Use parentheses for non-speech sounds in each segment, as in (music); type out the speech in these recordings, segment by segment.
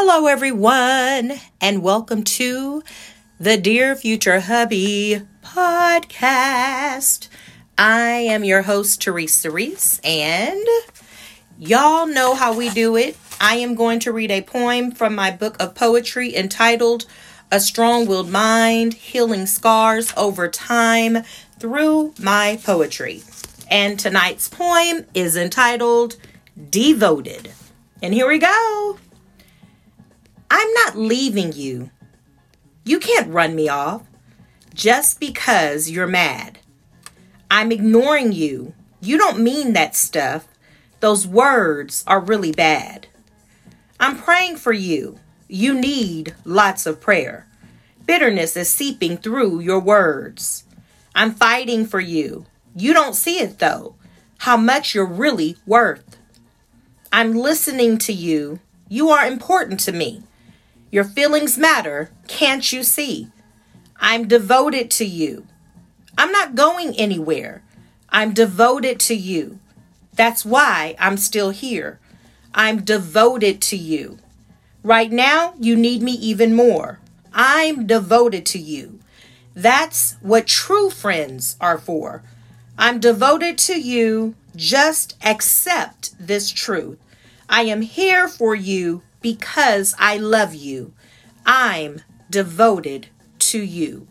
Hello, everyone, and welcome to the Dear Future Hubby podcast. I am your host, Teresa Reese, and y'all know how we do it. I am going to read a poem from my book of poetry entitled A Strong Willed Mind Healing Scars Over Time Through My Poetry. And tonight's poem is entitled Devoted. And here we go. I'm not leaving you. You can't run me off just because you're mad. I'm ignoring you. You don't mean that stuff. Those words are really bad. I'm praying for you. You need lots of prayer. Bitterness is seeping through your words. I'm fighting for you. You don't see it though, how much you're really worth. I'm listening to you. You are important to me. Your feelings matter, can't you see? I'm devoted to you. I'm not going anywhere. I'm devoted to you. That's why I'm still here. I'm devoted to you. Right now, you need me even more. I'm devoted to you. That's what true friends are for. I'm devoted to you. Just accept this truth. I am here for you because I love you. I'm devoted to you.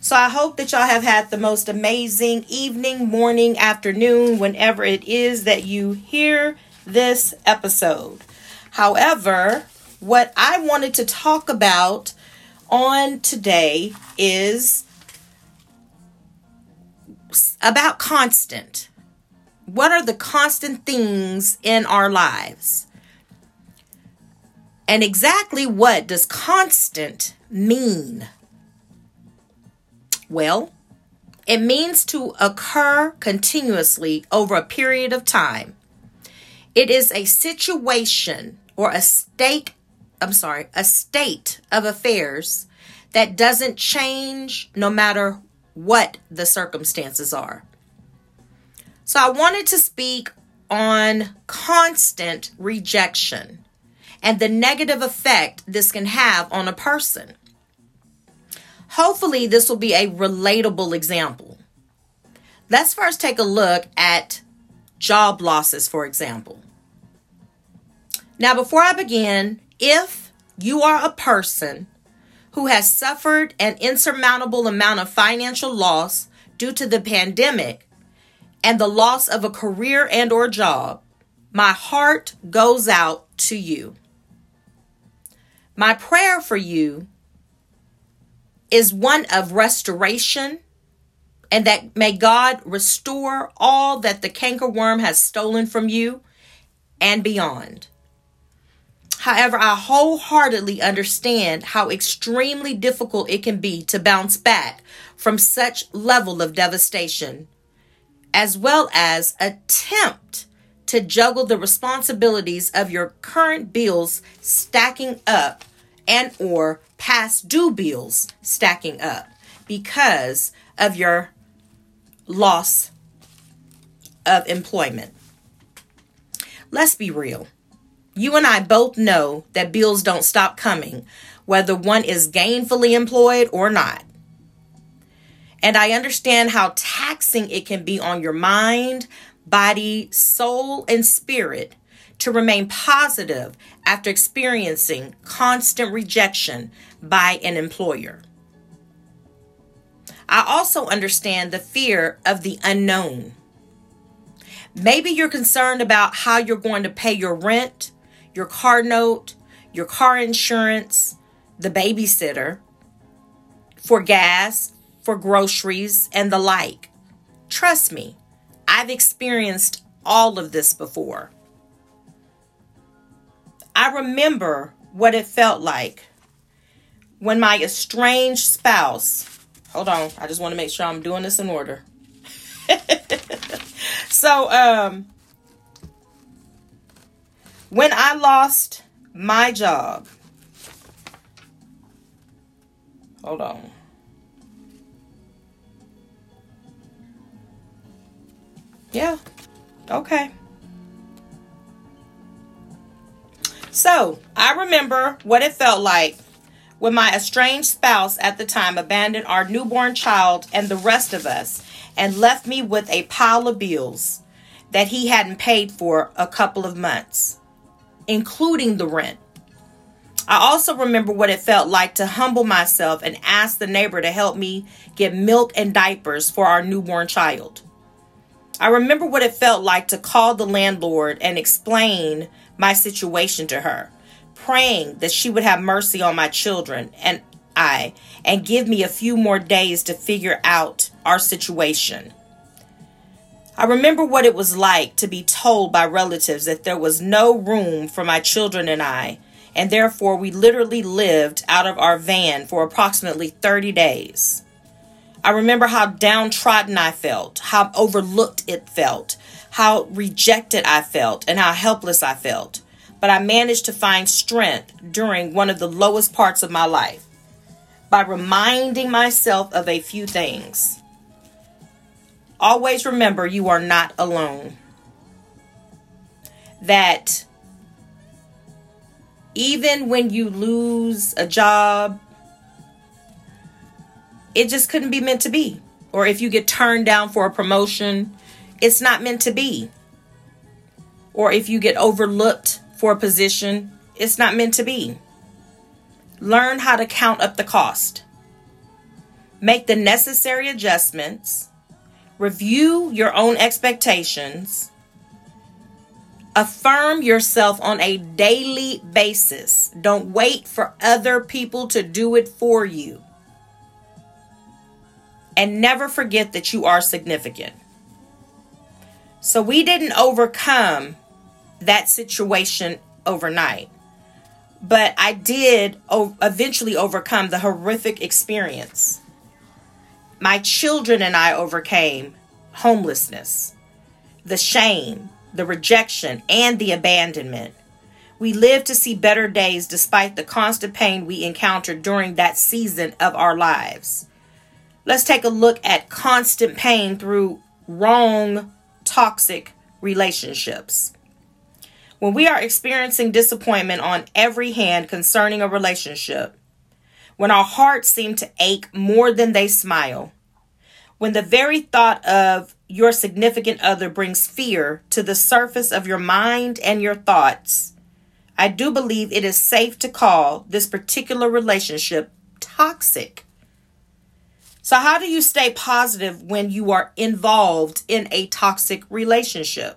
So I hope that y'all have had the most amazing evening, morning, afternoon, whenever it is that you hear this episode. However, what I wanted to talk about on today is about constant. What are the constant things in our lives? And exactly what does constant mean? Well, it means to occur continuously over a period of time. It is a situation or a state, I'm sorry, a state of affairs that doesn't change no matter what the circumstances are. So I wanted to speak on constant rejection and the negative effect this can have on a person. Hopefully, this will be a relatable example. Let's first take a look at job losses, for example. Now, before I begin, if you are a person who has suffered an insurmountable amount of financial loss due to the pandemic and the loss of a career and or job, my heart goes out to you. My prayer for you is one of restoration and that may God restore all that the cankerworm has stolen from you and beyond. However, I wholeheartedly understand how extremely difficult it can be to bounce back from such level of devastation, as well as attempt to juggle the responsibilities of your current bills stacking up and or past due bills stacking up because of your loss of employment. Let's be real. You and I both know that bills don't stop coming, whether one is gainfully employed or not. And I understand how taxing it can be on your mind, body, soul, and spirit to remain positive after experiencing constant rejection by an employer. I also understand the fear of the unknown. Maybe you're concerned about how you're going to pay your rent, your car note, your car insurance, the babysitter, for gas, for groceries, and the like. Trust me, I've experienced all of this before. I remember what it felt like when my estranged spouse, hold on, I just want to make sure I'm doing this in order. (laughs) so, um, when I lost my job, hold on. Yeah. Okay. So I remember what it felt like when my estranged spouse at the time abandoned our newborn child and the rest of us and left me with a pile of bills that he hadn't paid for a couple of months, including the rent. I also remember what it felt like to humble myself and ask the neighbor to help me get milk and diapers for our newborn child. I remember what it felt like to call the landlord and explain my situation to her, praying that she would have mercy on my children and I and give me a few more days to figure out our situation. I remember what it was like to be told by relatives that there was no room for my children and I, and therefore we literally lived out of our van for approximately 30 days. I remember how downtrodden I felt, how overlooked it felt, how rejected I felt, and how helpless I felt. But I managed to find strength during one of the lowest parts of my life by reminding myself of a few things. Always remember you are not alone. That even when you lose a job, it just couldn't be meant to be. Or if you get turned down for a promotion, it's not meant to be. Or if you get overlooked for a position, it's not meant to be. Learn how to count up the cost. Make the necessary adjustments. Review your own expectations. Affirm yourself on a daily basis. Don't wait for other people to do it for you. And never forget that you are significant. So we didn't overcome that situation overnight. But I did eventually overcome the horrific experience. My children and I overcame homelessness, the shame, the rejection, and the abandonment. We lived to see better days despite the constant pain we encountered during that season of our lives. Let's take a look at constant pain through wrong, toxic relationships. When we are experiencing disappointment on every hand concerning a relationship, when our hearts seem to ache more than they smile, when the very thought of your significant other brings fear to the surface of your mind and your thoughts, I do believe it is safe to call this particular relationship toxic. So, how do you stay positive when you are involved in a toxic relationship?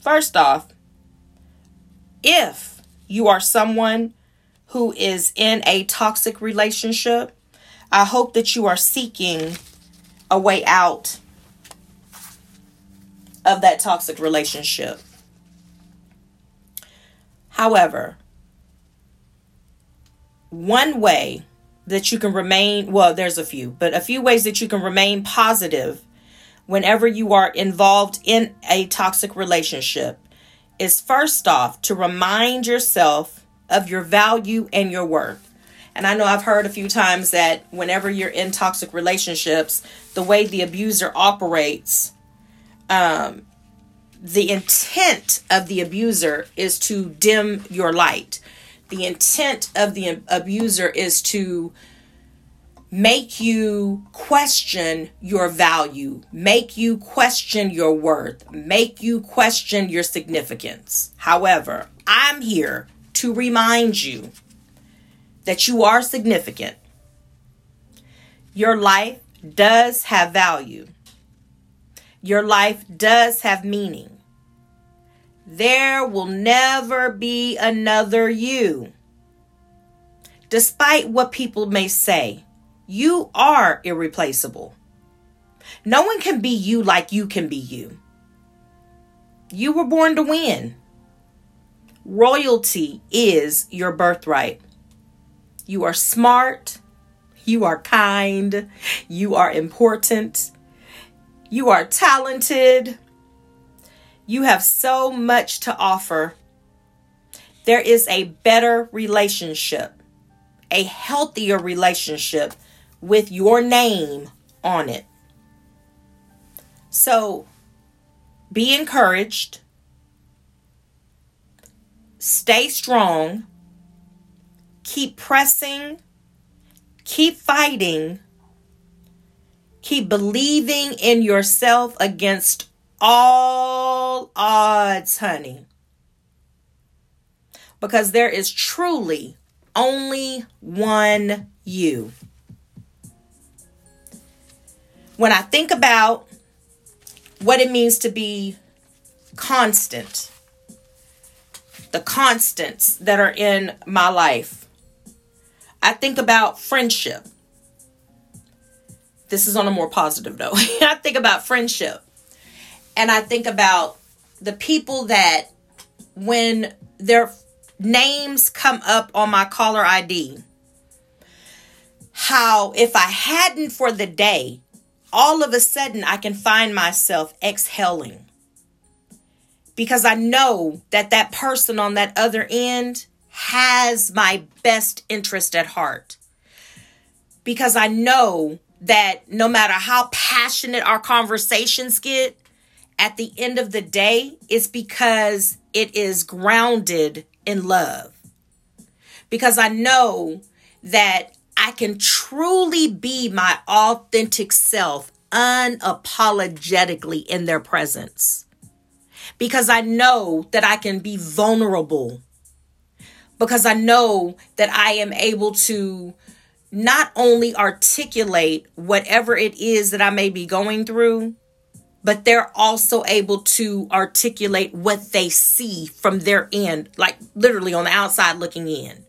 First off, if you are someone who is in a toxic relationship, I hope that you are seeking a way out of that toxic relationship. However, one way that you can remain well, there's a few, but a few ways that you can remain positive whenever you are involved in a toxic relationship is first off to remind yourself of your value and your worth. And I know I've heard a few times that whenever you're in toxic relationships, the way the abuser operates, um, the intent of the abuser is to dim your light. The intent of the abuser is to make you question your value, make you question your worth, make you question your significance. However, I'm here to remind you that you are significant. Your life does have value. Your life does have meaning. There will never be another you. Despite what people may say, you are irreplaceable. No one can be you like you can be you. You were born to win. Royalty is your birthright. You are smart. You are kind. You are important. You are talented. You have so much to offer. There is a better relationship, a healthier relationship with your name on it. So be encouraged. stay strong, keep pressing, keep fighting, keep believing in yourself against all odds, honey. Because there is truly only one you. When I think about what it means to be constant, the constants that are in my life, I think about friendship. This is on a more positive note. (laughs) I think about friendship. And I think about the people that when their names come up on my caller ID, how if I hadn't for the day, all of a sudden I can find myself exhaling. Because I know that that person on that other end has my best interest at heart. Because I know that no matter how passionate our conversations get, at the end of the day, it's because it is grounded in love. Because I know that I can truly be my authentic self unapologetically in their presence. Because I know that I can be vulnerable. Because I know that I am able to not only articulate whatever it is that I may be going through, but they're also able to articulate what they see from their end, like literally on the outside looking in.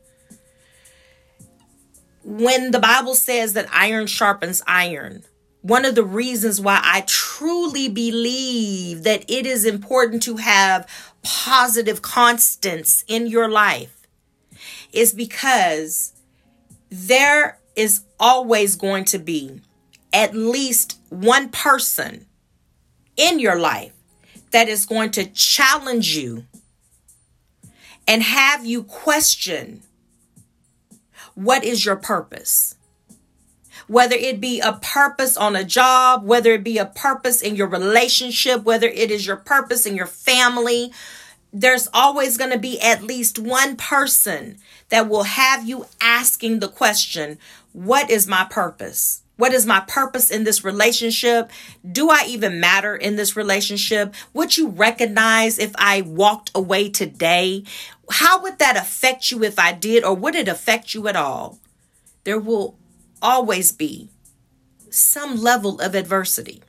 When the Bible says that iron sharpens iron, one of the reasons why I truly believe that it is important to have positive constants in your life is because there is always going to be at least one person in your life that is going to challenge you and have you question what is your purpose? Whether it be a purpose on a job, whether it be a purpose in your relationship, whether it is your purpose in your family, there's always going to be at least one person that will have you asking the question, What is my purpose? What is my purpose in this relationship? Do I even matter in this relationship? Would you recognize if I walked away today? How would that affect you if I did, or would it affect you at all? There will always be some level of adversity.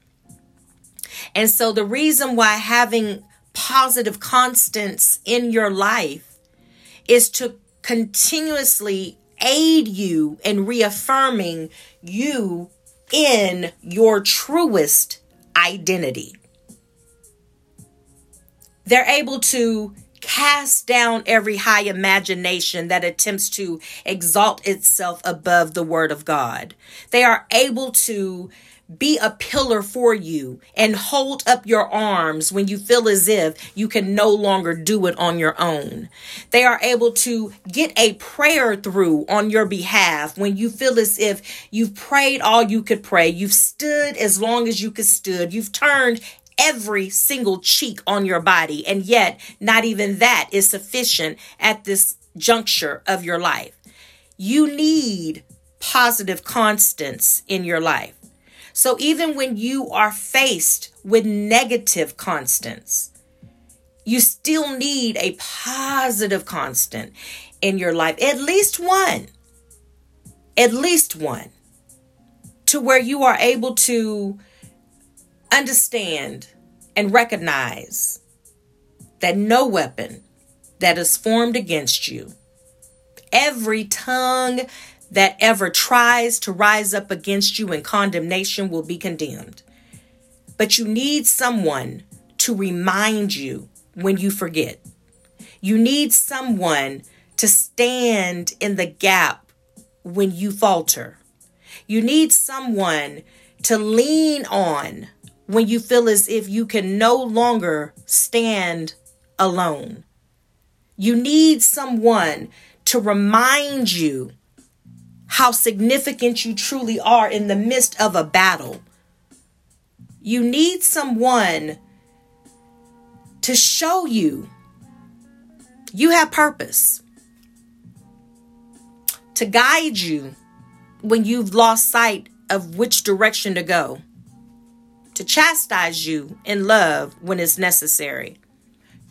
And so, the reason why having positive constants in your life is to continuously aid you in reaffirming you in your truest identity. They're able to cast down every high imagination that attempts to exalt itself above the word of God. They are able to be a pillar for you and hold up your arms when you feel as if you can no longer do it on your own. They are able to get a prayer through on your behalf when you feel as if you've prayed all you could pray. You've stood as long as you could stood. You've turned every single cheek on your body. And yet not even that is sufficient at this juncture of your life. You need positive constants in your life. So even when you are faced with negative constants, you still need a positive constant in your life, at least one, at least one, to where you are able to understand and recognize that no weapon that is formed against you, every tongue that ever tries to rise up against you in condemnation will be condemned. But you need someone to remind you when you forget. You need someone to stand in the gap when you falter. You need someone to lean on when you feel as if you can no longer stand alone. You need someone to remind you how significant you truly are in the midst of a battle. You need someone to show you. You have purpose. To guide you when you've lost sight of which direction to go, to chastise you in love when it's necessary,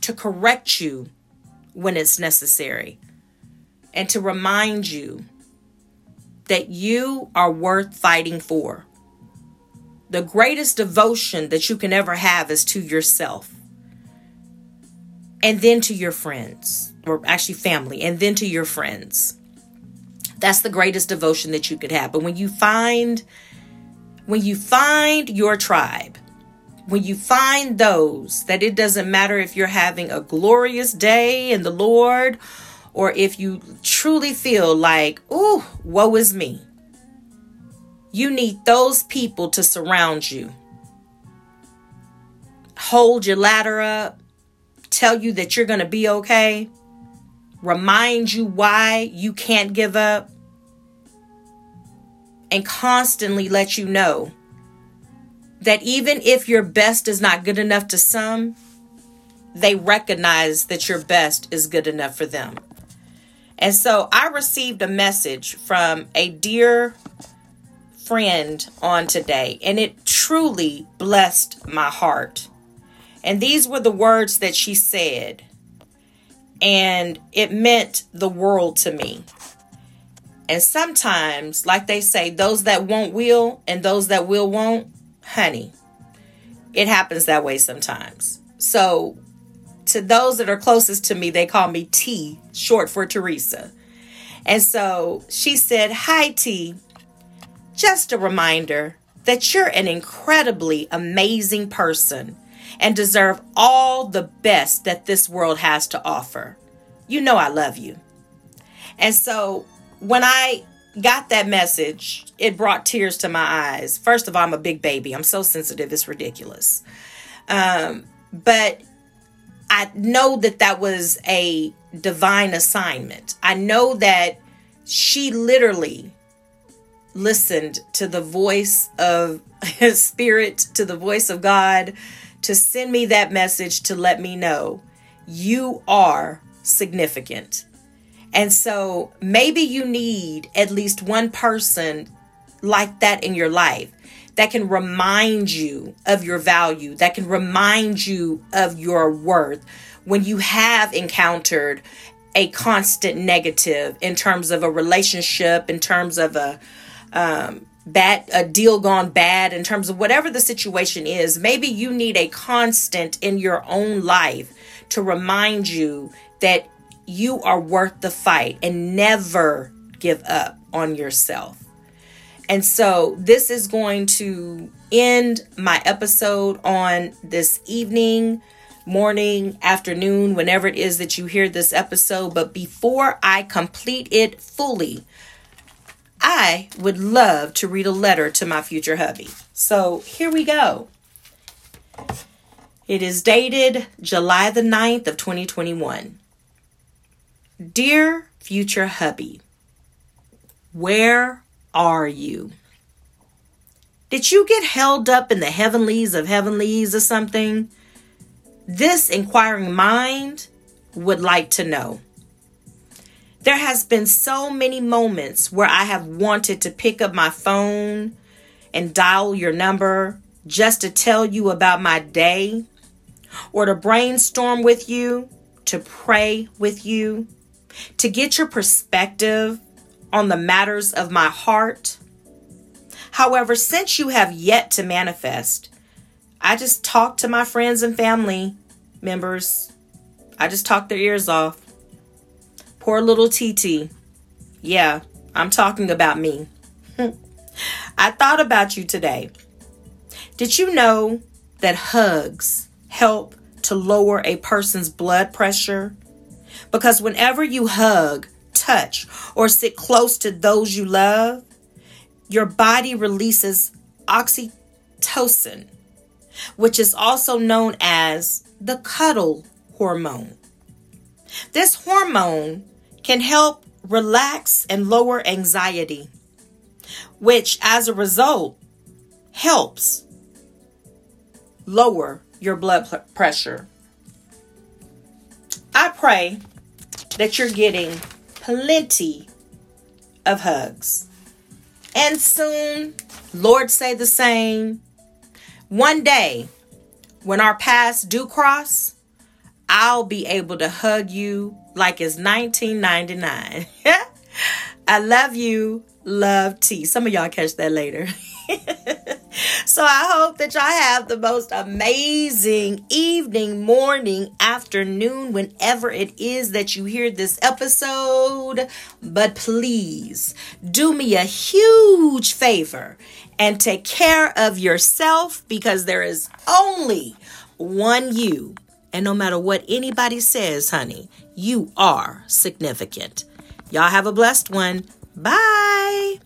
to correct you when it's necessary, and to remind you that you are worth fighting for. The greatest devotion that you can ever have is to yourself, and then to your friends, or actually family, and then to your friends. That's the greatest devotion that you could have. But when you find when you find your tribe, when you find those that it doesn't matter if you're having a glorious day in the Lord or if you truly feel like, ooh, woe is me. You need those people to surround you. Hold your ladder up, tell you that you're going to be okay, remind you why you can't give up, and constantly let you know that even if your best is not good enough to some, they recognize that your best is good enough for them. And so I received a message from a dear friend on today, and it truly blessed my heart. And these were the words that she said, and it meant the world to me. And sometimes, like they say, those that won't will and those that will won't, honey, it happens that way sometimes. So, to those that are closest to me, they call me T, short for Teresa. And so she said, Hi, T. Just a reminder that you're an incredibly amazing person and deserve all the best that this world has to offer. You know, I love you. And so when I got that message, it brought tears to my eyes. First of all, I'm a big baby. I'm so sensitive, it's ridiculous. Um, but I know that that was a divine assignment. I know that she literally listened to the voice of (laughs) his spirit, to the voice of God, to send me that message to let me know you are significant. And so maybe you need at least one person like that in your life that can remind you of your value, that can remind you of your worth when you have encountered a constant negative in terms of a relationship, in terms of a um, bad a deal gone bad, in terms of whatever the situation is. Maybe you need a constant in your own life to remind you that you are worth the fight and never give up on yourself. And so, this is going to end my episode on this evening, morning, afternoon, whenever it is that you hear this episode. But before I complete it fully, I would love to read a letter to my future hubby. So, here we go. It is dated July the 9th of 2021. Dear future hubby, where are you? Did you get held up in the heavenlies of heavenlies or something? This inquiring mind would like to know. There has been so many moments where I have wanted to pick up my phone and dial your number just to tell you about my day or to brainstorm with you, to pray with you, to get your perspective on the matters of my heart. However, since you have yet to manifest, I just talk to my friends and family members. I just talk their ears off. Poor little TT. Yeah, I'm talking about me. (laughs) I thought about you today. Did you know that hugs help to lower a person's blood pressure because whenever you hug, touch, or sit close to those you love, your body releases oxytocin, which is also known as the cuddle hormone. This hormone can help relax and lower anxiety, which as a result helps lower your blood pressure. I pray that you're getting plenty of hugs. And soon, Lord say the same. One day, when our paths do cross, I'll be able to hug you like it's 1999. (laughs) I love you. Love T. Some of y'all catch that later. (laughs) so I hope that y'all have the most amazing evening, morning, afternoon, whenever it is that you hear this episode. But please do me a huge favor and take care of yourself because there is only one you. And no matter what anybody says, honey, you are significant. Y'all have a blessed one. Bye.